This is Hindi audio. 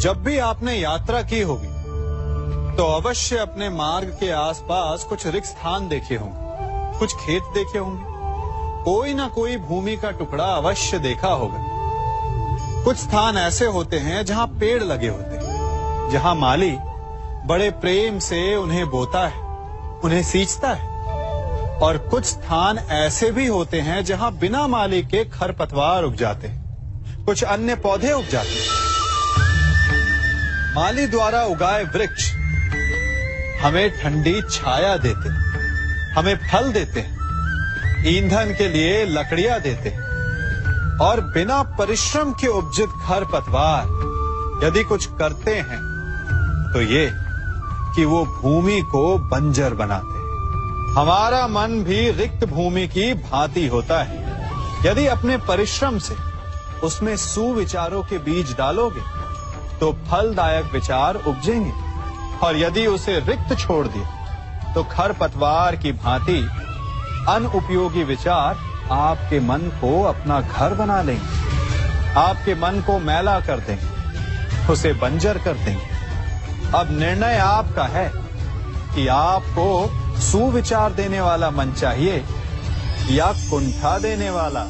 जब भी आपने यात्रा की होगी तो अवश्य अपने मार्ग के आसपास कुछ रिक्त स्थान देखे होंगे, कुछ खेत देखे होंगे। कोई ना कोई भूमि का टुकड़ा अवश्य देखा होगा। कुछ स्थान ऐसे होते हैं जहाँ पेड़ लगे होते हैं, जहाँ माली बड़े प्रेम से उन्हें बोता है, उन्हें सींचता है। और कुछ स्थान ऐसे भी होते हैं जहाँ बिना माली के खरपतवार उग जाते हैं, कुछ अन्य पौधे उग जाते हैं। माली द्वारा उगाए वृक्ष हमें ठंडी छाया देते हमें फल देते ईंधन के लिए लकड़ियाँ देते और बिना परिश्रम के उपजित खर पतवार यदि कुछ करते हैं तो ये कि वो भूमि को बंजर बनाते हमारा मन भी रिक्त भूमि की भांति होता है। यदि अपने परिश्रम से उसमें सुविचारों के बीज डालोगे तो फलदायक विचार उपजेंगे। और यदि उसे रिक्त छोड़ दिया तो खरपतवार की भांति अनुपयोगी विचार आपके मन को अपना घर बना लेंगे। आपके मन को मैला कर देंगे, उसे बंजर कर देंगे। अब निर्णय आपका है कि आपको सुविचार देने वाला मन चाहिए या कुंठा देने वाला।